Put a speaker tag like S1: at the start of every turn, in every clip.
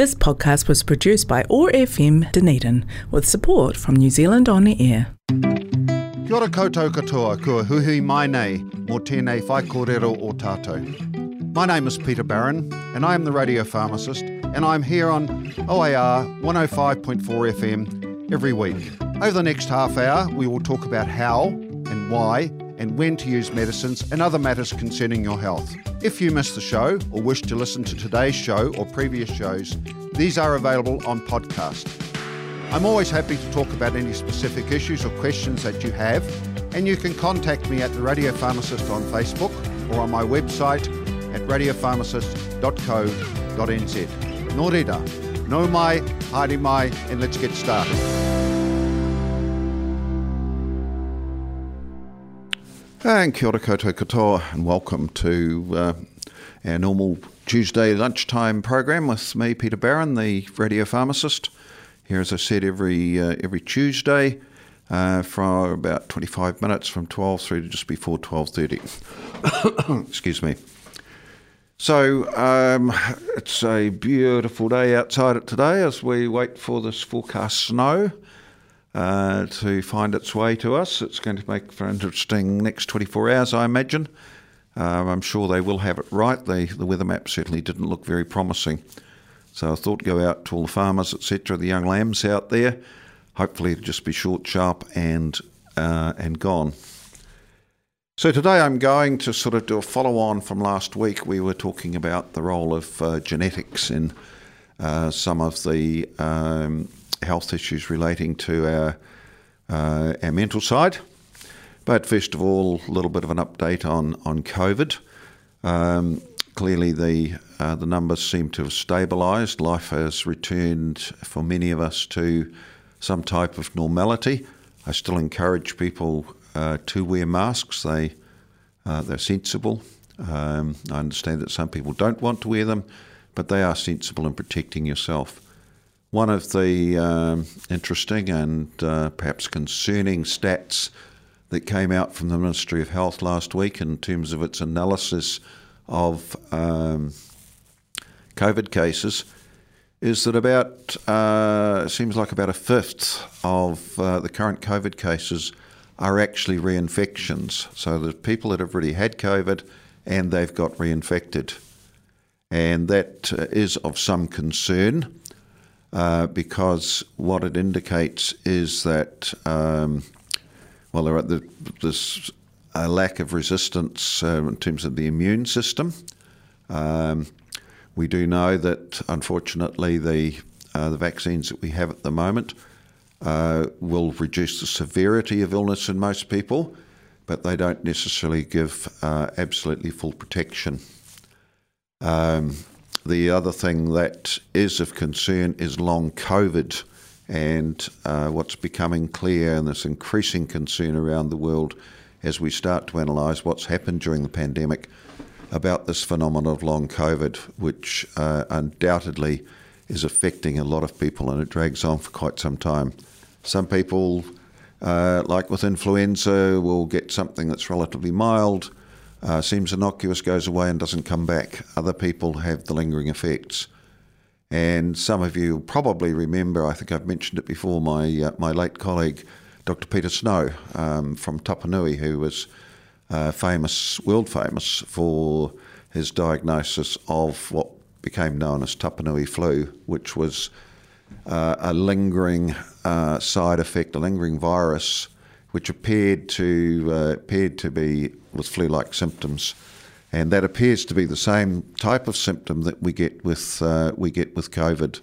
S1: This podcast was produced by OAR FM Dunedin with support from New Zealand On Air.
S2: Kia ora koutou katoa, kua huhui mai nei, mō tēnei whai kōrero o tātou. My name is Peter Barron, and I am the radio pharmacist, and I'm here on OAR 105.4 FM every week. Over the next half hour, we will talk about how and why and when to use medicines and other matters concerning your health. If you missed the show or wish to listen to today's show or previous shows, these are available on podcast. I'm always happy to talk about any specific issues or questions that you have, and you can contact me at the Radio Pharmacist on Facebook or on my website at radiopharmacist.co.nz. Nō reira, no mai, haere mai, and let's get started. And kia ora koutou katoa, and welcome to uh, our normal Tuesday lunchtime program with me, Peter Barron, the radio pharmacist. Here, as I said, every uh, every Tuesday uh, for about 25 minutes from 12 through to just before 12.30. Excuse me. So um, it's a beautiful day outside it today as we wait for this forecast snow uh, to find its way to us. It's going to make for an interesting next 24 hours, I imagine. Um, I'm sure they will have it right. They, the weather map certainly didn't look very promising. So I thought go out to all the farmers, etc., the young lambs out there. Hopefully it'll just be short, sharp, and uh, and gone. So today I'm going to sort of do a follow on from last week. We were talking about the role of uh, genetics in uh, some of the um, health issues relating to our uh, our mental side. But first of all, a little bit of an update on on COVID. Um, clearly, the uh, the numbers seem to have stabilised. Life has returned for many of us to some type of normality. I still encourage people uh, to wear masks. They uh, they're sensible. Um, I understand that some people don't want to wear them, but they are sensible in protecting yourself. One of the um, interesting and uh, perhaps concerning stats that came out from the Ministry of Health last week in terms of its analysis of um, COVID cases is that about uh, seems like about a fifth of uh, the current COVID cases are actually reinfections. So the people that have already had COVID and they've got reinfected, and that uh, of some concern uh, because what it indicates is that, um, well, there are the, there's a lack of resistance uh, in terms of the immune system. Um, we do know that, unfortunately, the uh, the vaccines that we have at the moment uh, will reduce the severity of illness in most people, but they don't necessarily give uh, absolutely full protection. Um, the other thing that is of concern is long COVID, and uh, what's becoming clear, and this increasing concern around the world as we start to analyse what's happened during the pandemic about this phenomenon of long COVID, which uh, undoubtedly is affecting a lot of people and it drags on for quite some time. Some people, uh, like with influenza, will get something that's relatively mild uh, seems innocuous, goes away and doesn't come back. Other people have the lingering effects. And some of you probably remember, I think I've mentioned it before, my, uh, my late colleague, Dr. Peter Snow um, from Tapanui, who was uh, famous, world famous, for his diagnosis of what became known as Tapanui flu, which was uh, a lingering uh, side effect, a lingering virus, which appeared to uh, appeared to be with flu-like symptoms, and that appears to be the same type of symptom that we get with uh, we get with COVID.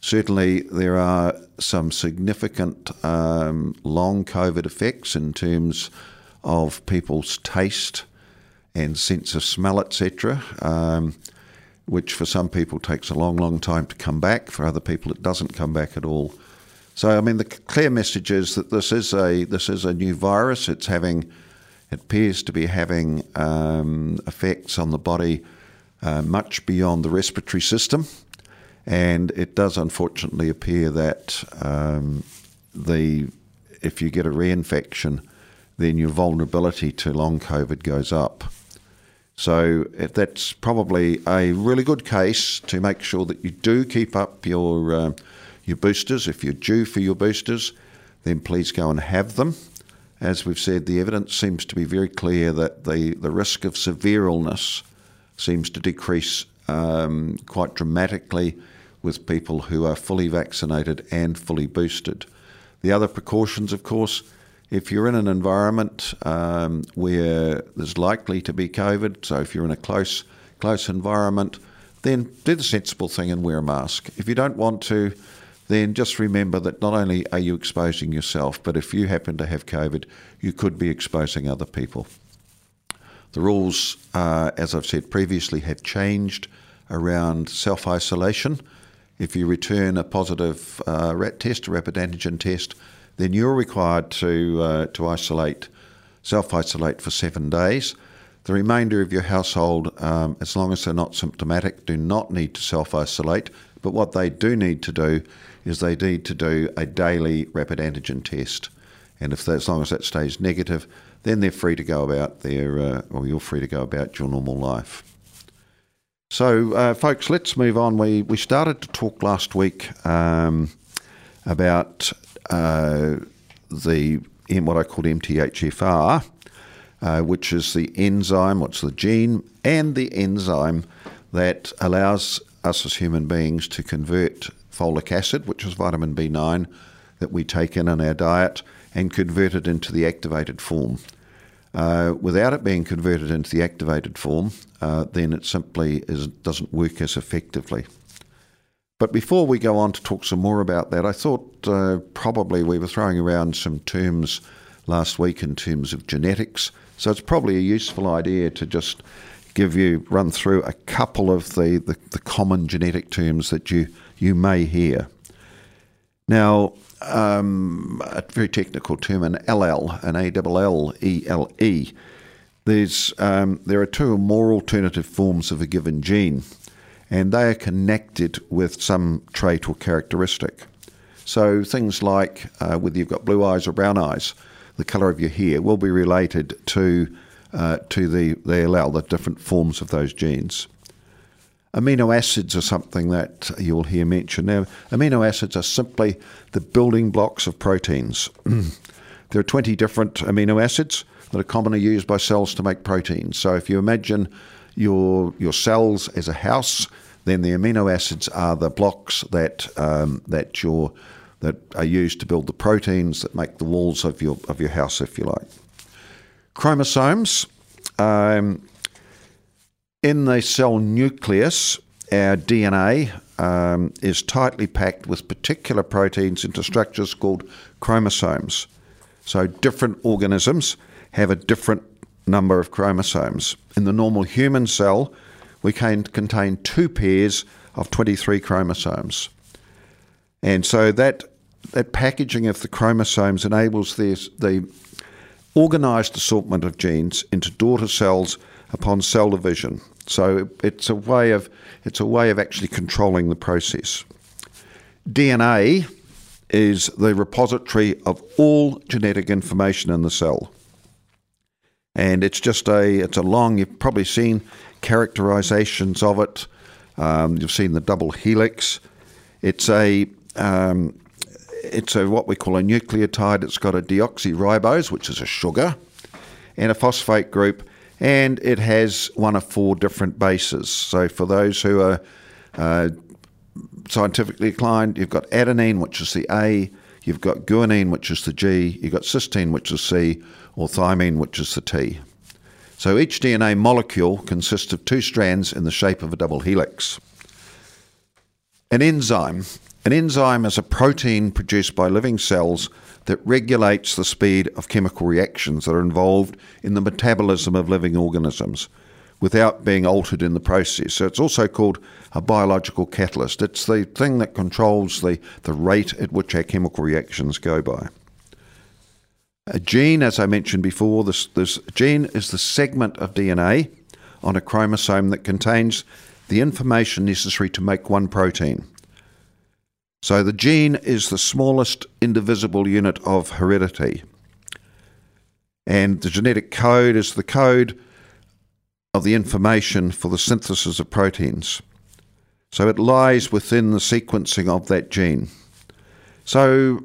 S2: Certainly, there are some significant um, long COVID effects in terms of people's taste and sense of smell, etc. Um, which for some people takes a long, long time to come back. For other people, it doesn't come back at all. So, I mean, the clear message is that this is a this is a new virus. It's having it appears to be having um, effects on the body uh, much beyond the respiratory system, and it does unfortunately appear that um, the if you get a reinfection, then your vulnerability to long COVID goes up. So that's probably a really good case to make sure that you do keep up your uh, your boosters. If you're due for your boosters, then please go and have them. As we've said, the evidence seems to be very clear that the, the risk of severe illness seems to decrease um, quite dramatically with people who are fully vaccinated and fully boosted. The other precautions, of course, if you're in an environment um, where there's likely to be COVID, so if you're in a close close environment, then do the sensible thing and wear a mask. If you don't want to, then just remember that not only are you exposing yourself, but if you happen to have COVID, you could be exposing other people. The rules, uh, as I've said previously, have changed around self isolation. If you return a positive uh, RAT test, a rapid antigen test, then you're required to uh, to isolate, self isolate for seven days. The remainder of your household, um, as long as they're not symptomatic, do not need to self isolate. But what they do need to do is they need to do a daily rapid antigen test. And if they, as long as that stays negative, then they're free to go about their, uh, or you're free to go about your normal life. So, uh, folks, let's move on. We we started to talk last week um, about uh, the what I called MTHFR, uh, which is the enzyme, what's the gene, and the enzyme that allows us as human beings to convert folic acid, which is vitamin B9 that we take in in our diet, and convert it into the activated form. Uh, without it being converted into the activated form, uh, then it simply is, doesn't work as effectively. But before we go on to talk some more about that, I thought uh, probably we were throwing around some terms last week in terms of genetics. So it's probably a useful idea to just give you run through a couple of the, the, the common genetic terms that you, you may hear. Now, um, a very technical term, an allele, an A-L-L-E-L-E. There's, um, there are two or more alternative forms of a given gene, and they are connected with some trait or characteristic. So things like uh, whether you've got blue eyes or brown eyes, the colour of your hair will be related to uh, to the, the allele, the different forms of those genes. Amino acids are something that you'll hear mentioned. Now, amino acids are simply the building blocks of proteins. there are 20 different amino acids that are commonly used by cells to make proteins. So if you imagine your, your cells as a house, then the amino acids are the blocks that, um, that, your, that are used to build the proteins that make the walls of your, of your house, if you like. Chromosomes. Um, in the cell nucleus, our DNA um, is tightly packed with particular proteins into structures called chromosomes. So different organisms have a different number of chromosomes. In the normal human cell, we can contain two pairs of 23 chromosomes. And so that that packaging of the chromosomes enables this, the organised assortment of genes into daughter cells upon cell division. So it's a way of it's a way of actually controlling the process. DNA is the repository of all genetic information in the cell. And it's just a it's a long you've probably seen characterizations of it. Um, you've seen the double helix. It's a um, it's a what we call a nucleotide. It's got a deoxyribose, which is a sugar, and a phosphate group, and it has one of four different bases. So for those who are uh, scientifically inclined, you've got adenine, which is the A, you've got guanine, which is the G, you've got cysteine, which is C, or thymine, which is the T. So each DNA molecule consists of two strands in the shape of a double helix. An enzyme an enzyme is a protein produced by living cells that regulates the speed of chemical reactions that are involved in the metabolism of living organisms without being altered in the process. So it's also called a biological catalyst. It's the thing that controls the, the rate at which our chemical reactions go by. A gene, as I mentioned before, this, this gene is the segment of DNA on a chromosome that contains the information necessary to make one protein. So the gene is the smallest indivisible unit of heredity. And the genetic code is the code of the information for the synthesis of proteins. So it lies within the sequencing of that gene. So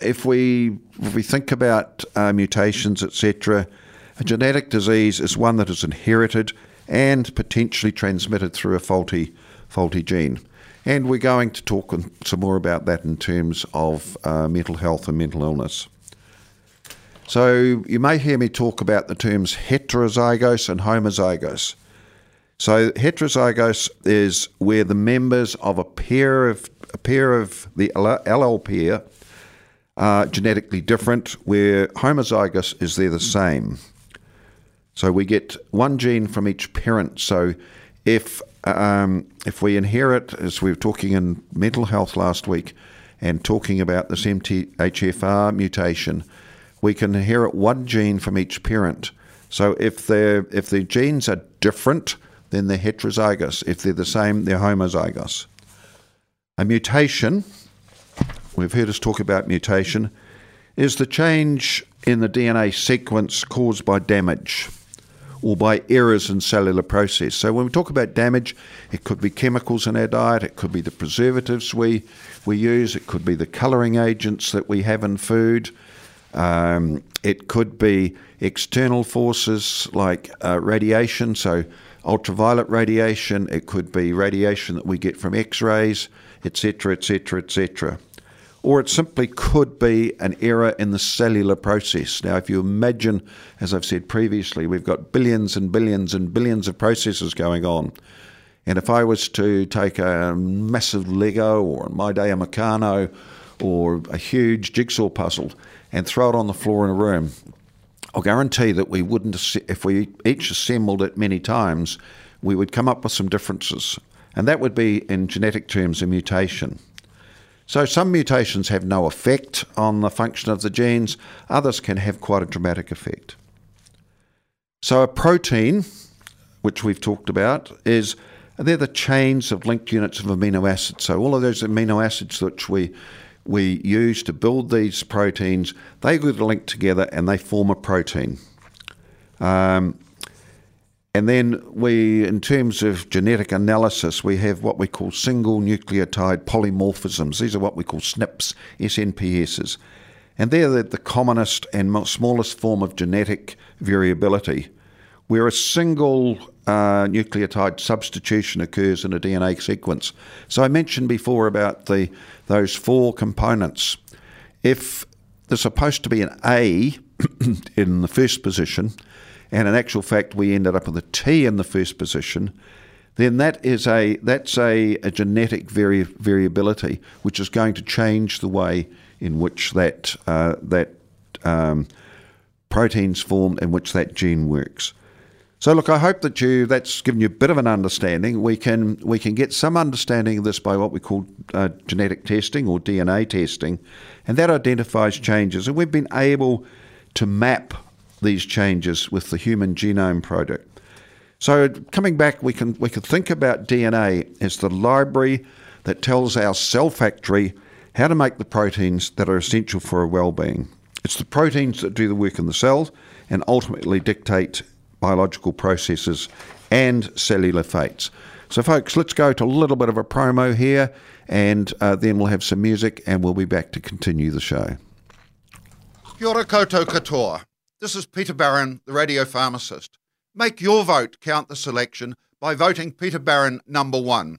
S2: if we if we think about uh, mutations, etc., a genetic disease is one that is inherited and potentially transmitted through a faulty faulty gene. And we're going to talk some more about that in terms of uh, mental health and mental illness. So you may hear me talk about the terms heterozygous and homozygous. So heterozygous is where the members of a pair of a pair of the allele pair are genetically different, where homozygous is they're the same. So we get one gene from each parent. So if um, if we inherit, as we were talking in mental health last week, and talking about this MTHFR mutation, we can inherit one gene from each parent. So if they if the genes are different, then they're heterozygous. If they're the same, they're homozygous. A mutation, we've heard us talk about mutation, is the change in the DNA sequence caused by damage or by errors in cellular process. So when we talk about damage, it could be chemicals in our diet, it could be the preservatives we we use, it could be the colouring agents that we have in food, um, it could be external forces like uh, radiation, so ultraviolet radiation. It could be radiation that we get from X-rays, etc., etc., etc or it simply could be an error in the cellular process. Now, if you imagine, as I've said previously, we've got billions and billions and billions of processes going on. And if I was to take a massive Lego, or in my day a Meccano, or a huge jigsaw puzzle, and throw it on the floor in a room, I'll guarantee that we wouldn't, if we each assembled it many times, we would come up with some differences. And that would be, in genetic terms, a mutation. So some mutations have no effect on the function of the genes, others can have quite a dramatic effect. So a protein, which we've talked about, is they're the chains of linked units of amino acids. So all of those amino acids which we we use to build these proteins, they get linked together and they form a protein. Um, and then we, in terms of genetic analysis, we have what we call single nucleotide polymorphisms. These are what we call SNPs, SNPSs. And they're the, commonest and smallest form of genetic variability, where a single uh, nucleotide substitution occurs in a DNA sequence. So I mentioned before about the those four components. If there's supposed to be an A in the first position, and in actual fact we ended up with a T in the first position, then that is a that's a, a genetic vari- variability which is going to change the way in which that uh, that um, proteins formed in which that gene works. So look, I hope that you that's given you a bit of an understanding. We can we can get some understanding of this by what we call uh, genetic testing or DNA testing, and that identifies changes. And we've been able to map these changes with the Human Genome Project. So coming back, we can we can think about DNA as the library that tells our cell factory how to make the proteins that are essential for our well-being. It's the proteins that do the work in the cells and ultimately dictate biological processes and cellular fates. So, folks, let's go to a little bit of a promo here, and uh, then we'll have some music, and we'll be back to continue the show.
S3: Koutou katoa. This is Peter Barron, the radio pharmacist. Make your vote count the selection by voting Peter Barron number one.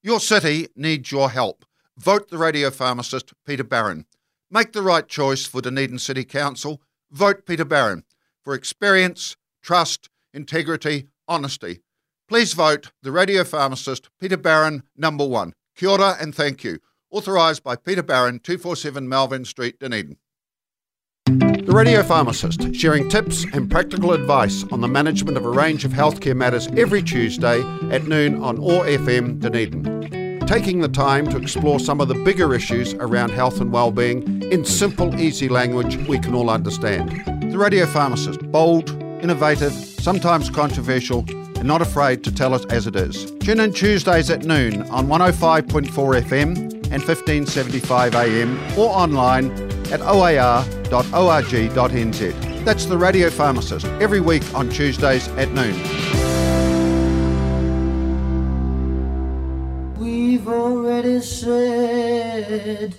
S3: Your city needs your help. Vote the radio pharmacist, Peter Barron. Make the right choice for Dunedin City Council. Vote Peter Barron for experience, trust, integrity, honesty. Please vote the radio pharmacist, Peter Barron, number one. Kia ora and thank you. Authorised by Peter Barron, 247 Melville Street, Dunedin. The Radio Pharmacist, sharing tips and practical advice on the management of a range of healthcare matters every Tuesday at noon on OAR FM Dunedin. Taking the time to explore some of the bigger issues around health and well-being in simple, easy language we can all understand. The Radio Pharmacist, bold, innovative, sometimes controversial, and not afraid to tell it as it is. Tune in Tuesdays at noon on 105.4 FM and 1575 AM or online at oar.org.nz.
S2: That's The Radio Pharmacist, every week on Tuesdays at noon.
S4: We've already said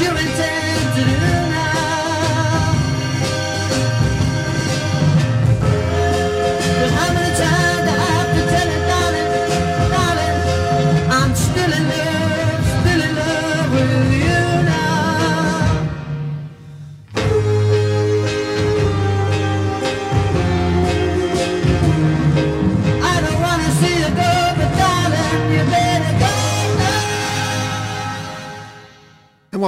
S4: you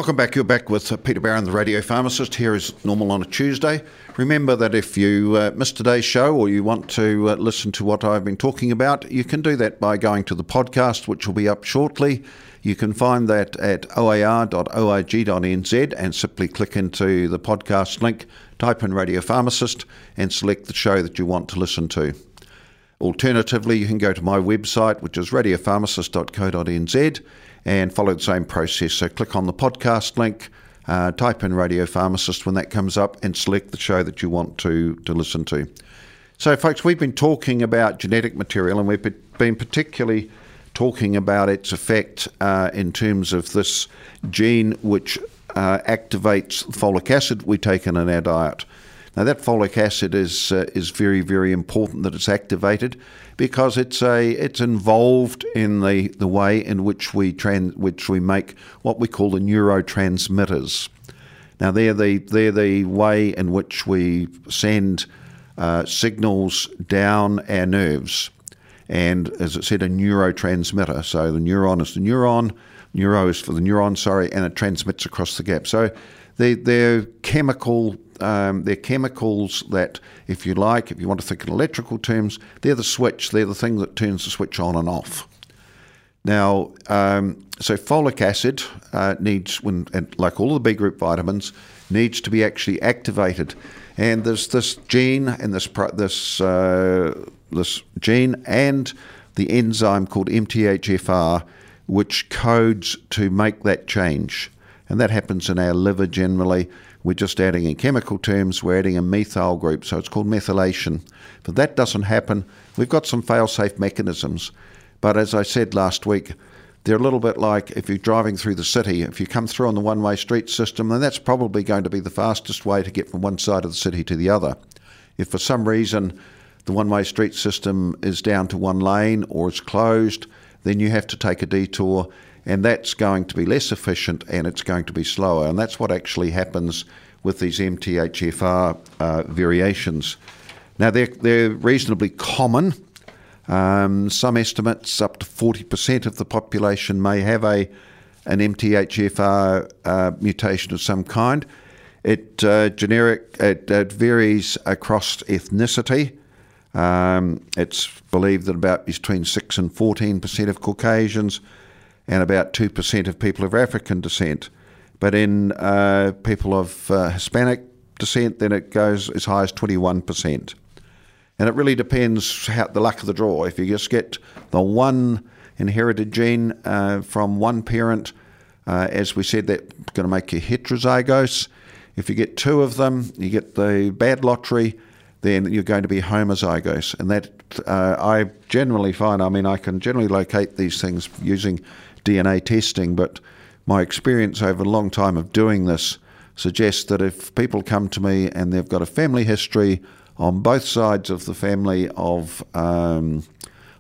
S2: welcome back. You're back with Peter Barron, the radio pharmacist. Here is normal on a Tuesday. Remember that if you uh, missed today's show or you want to uh, listen to what I've been talking about, you can do that by going to the podcast, which will be up shortly. You can find that at oar.org.nz and simply click into the podcast link, type in Radio Pharmacist, and select the show that you want to listen to. Alternatively, you can go to my website, which is radiopharmacist.co.nz, and follow the same process. So click on the podcast link, uh, type in Radio Pharmacist when that comes up, and select the show that you want to, to listen to. So, folks, we've been talking about genetic material, and we've been particularly talking about its effect uh, in terms of this gene which uh, activates folic acid we take in in our diet. Now, that folic acid is uh, is very, very important that it's activated because it's a it's involved in the, the way in which we trans, which we make what we call the neurotransmitters. Now, they're the they're the way in which we send uh, signals down our nerves, and as it said, a neurotransmitter. So the neuron is the neuron, neuro is for the neuron, sorry, and it transmits across the gap. So they they're chemical. Um, they're chemicals that, if you like, if you want to think in electrical terms, they're the switch. They're the thing that turns the switch on and off. Now, um, so folic acid uh, needs, when like all the B group vitamins, needs to be actually activated. And there's this gene and this this uh, this gene and the enzyme called MTHFR which codes to make that change. And that happens in our liver generally. We're just adding in chemical terms, we're adding a methyl group, so it's called methylation. But that doesn't happen. We've got some fail safe mechanisms. But as I said last week, they're a little bit like if you're driving through the city, if you come through on the one way street system, then that's probably going to be the fastest way to get from one side of the city to the other. If for some reason the one way street system is down to one lane or it's closed, then you have to take a detour, and that's going to be less efficient and it's going to be slower. And that's what actually happens with these MTHFR uh, variations. Now, they're, they're reasonably common. Um, some estimates up to 40% of the population may have a an MTHFR uh, mutation of some kind. It uh, generic it, it, varies across ethnicity. Um, it's believed that about between six and 14% of Caucasians and about 2% of people of African descent. But in uh, people of uh, Hispanic descent, then it goes as high as 21%. And it really depends how the luck of the draw. If you just get the one inherited gene uh, from one parent, uh, as we said, that's going to make you heterozygous. If you get two of them, you get the bad lottery, then you're going to be homozygous. And that uh, I generally find, I mean, I can generally locate these things using DNA testing, but my experience over a long time of doing this suggests that if people come to me and they've got a family history on both sides of the family of um,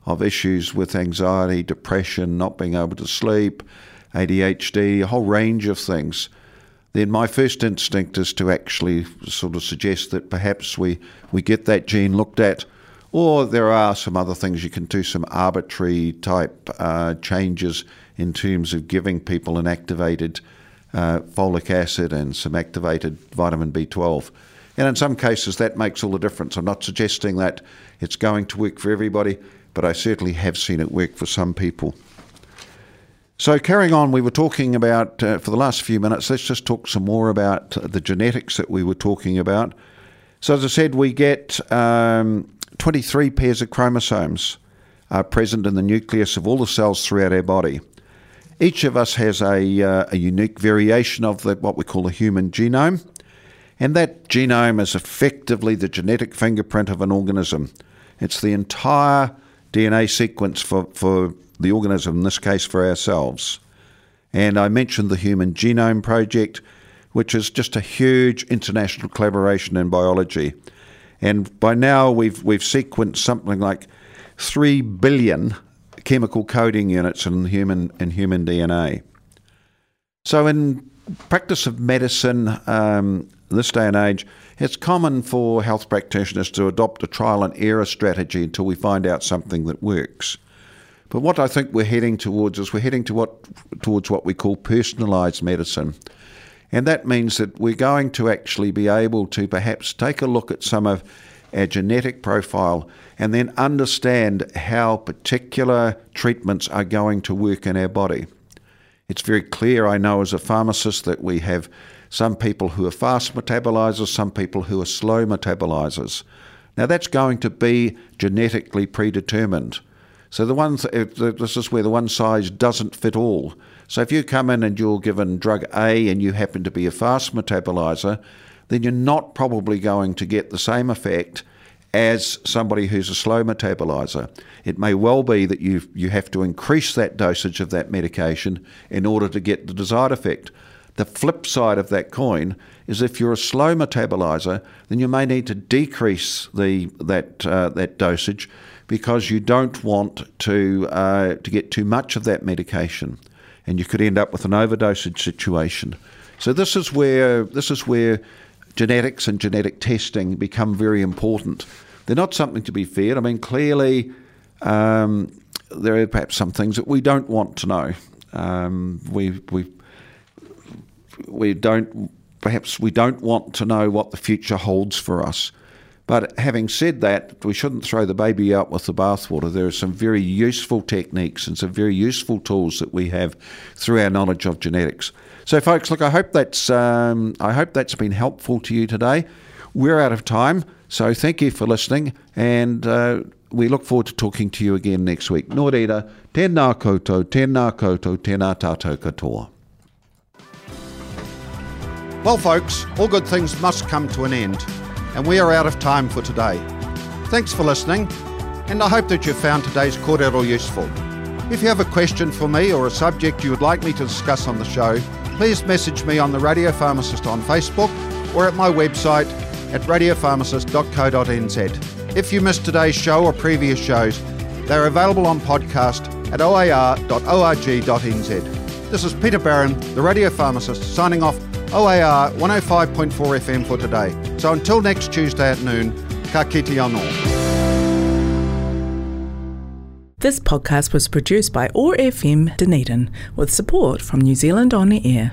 S2: of issues with anxiety, depression, not being able to sleep, ADHD, a whole range of things, then my first instinct is to actually sort of suggest that perhaps we, we get that gene looked at, or there are some other things. You can do, some arbitrary type uh, changes in terms of giving people an activated uh, folic acid and some activated vitamin B12. And in some cases, that makes all the difference. I'm not suggesting that it's going to work for everybody, but I certainly have seen it work for some people. So, carrying on, we were talking about, uh, for the last few minutes, let's just talk some more about the genetics that we were talking about. So, as I said, we get um, 23 pairs of chromosomes are present in the nucleus of all the cells throughout our body. Each of us has a, uh, a unique variation of the, what we call the human genome. And that genome is effectively the genetic fingerprint of an organism. It's the entire DNA sequence for, for the organism, in this case for ourselves. And I mentioned the Human Genome Project, which is just a huge international collaboration in biology. And by now we've, we've sequenced something like 3 billion chemical coding units in human, in human DNA. So, in practice of medicine, um, this day and age, it's common for health practitioners to adopt a trial and error strategy until we find out something that works. But what I think we're heading towards is we're heading to what, towards what we call personalised medicine. And that means that we're going to actually be able to perhaps take a look at some of our genetic profile and then understand how particular treatments are going to work in our body. It's very clear, I know as a pharmacist, that we have some people who are fast metabolizers, some people who are slow metabolizers. Now, that's going to be genetically predetermined. So, the one th- this is where the one size doesn't fit all. So, if you come in and you're given drug A and you happen to be a fast metabolizer, then you're not probably going to get the same effect as somebody who's a slow metabolizer. It may well be that you you have to increase that dosage of that medication in order to get the desired effect. The flip side of that coin is if you're a slow metabolizer, then you may need to decrease the that uh, that dosage because you don't want to uh, to get too much of that medication, and you could end up with an overdosage situation. So this is where this is where genetics and genetic testing become very important. They're not something to be feared. I mean, clearly. Um, there are perhaps some things that we don't want to know. Um, we we we don't perhaps we don't want to know what the future holds for us. But having said that, we shouldn't throw the baby out with the bathwater. There are some very useful techniques and some very useful tools that we have through our knowledge of genetics. So, folks, look, I hope that's um, I hope that's been helpful to you today. We're out of time, so thank you for listening, and uh,
S5: we look forward to talking to you again next week. Nō reira, tēnā koutou, tēnā koutou, tēnā tātou katoa.
S2: Well, folks, all good things must come to an end, and we are out of time for today. Thanks for listening, and I hope that you found today's kōrero useful. If you have a question for me or a subject you would like me to discuss on the show, please message me on the Radio Pharmacist on Facebook or at my website at radiopharmacist.co.nz. If you missed today's show or previous shows, they're available on podcast at oar.org.nz. This is Peter Barron, the Radio Pharmacist, signing off OAR 105.4 FM for today. So until next Tuesday at noon, ka kite anō.
S1: This podcast was produced by OAR FM Dunedin with support from New Zealand On the Air.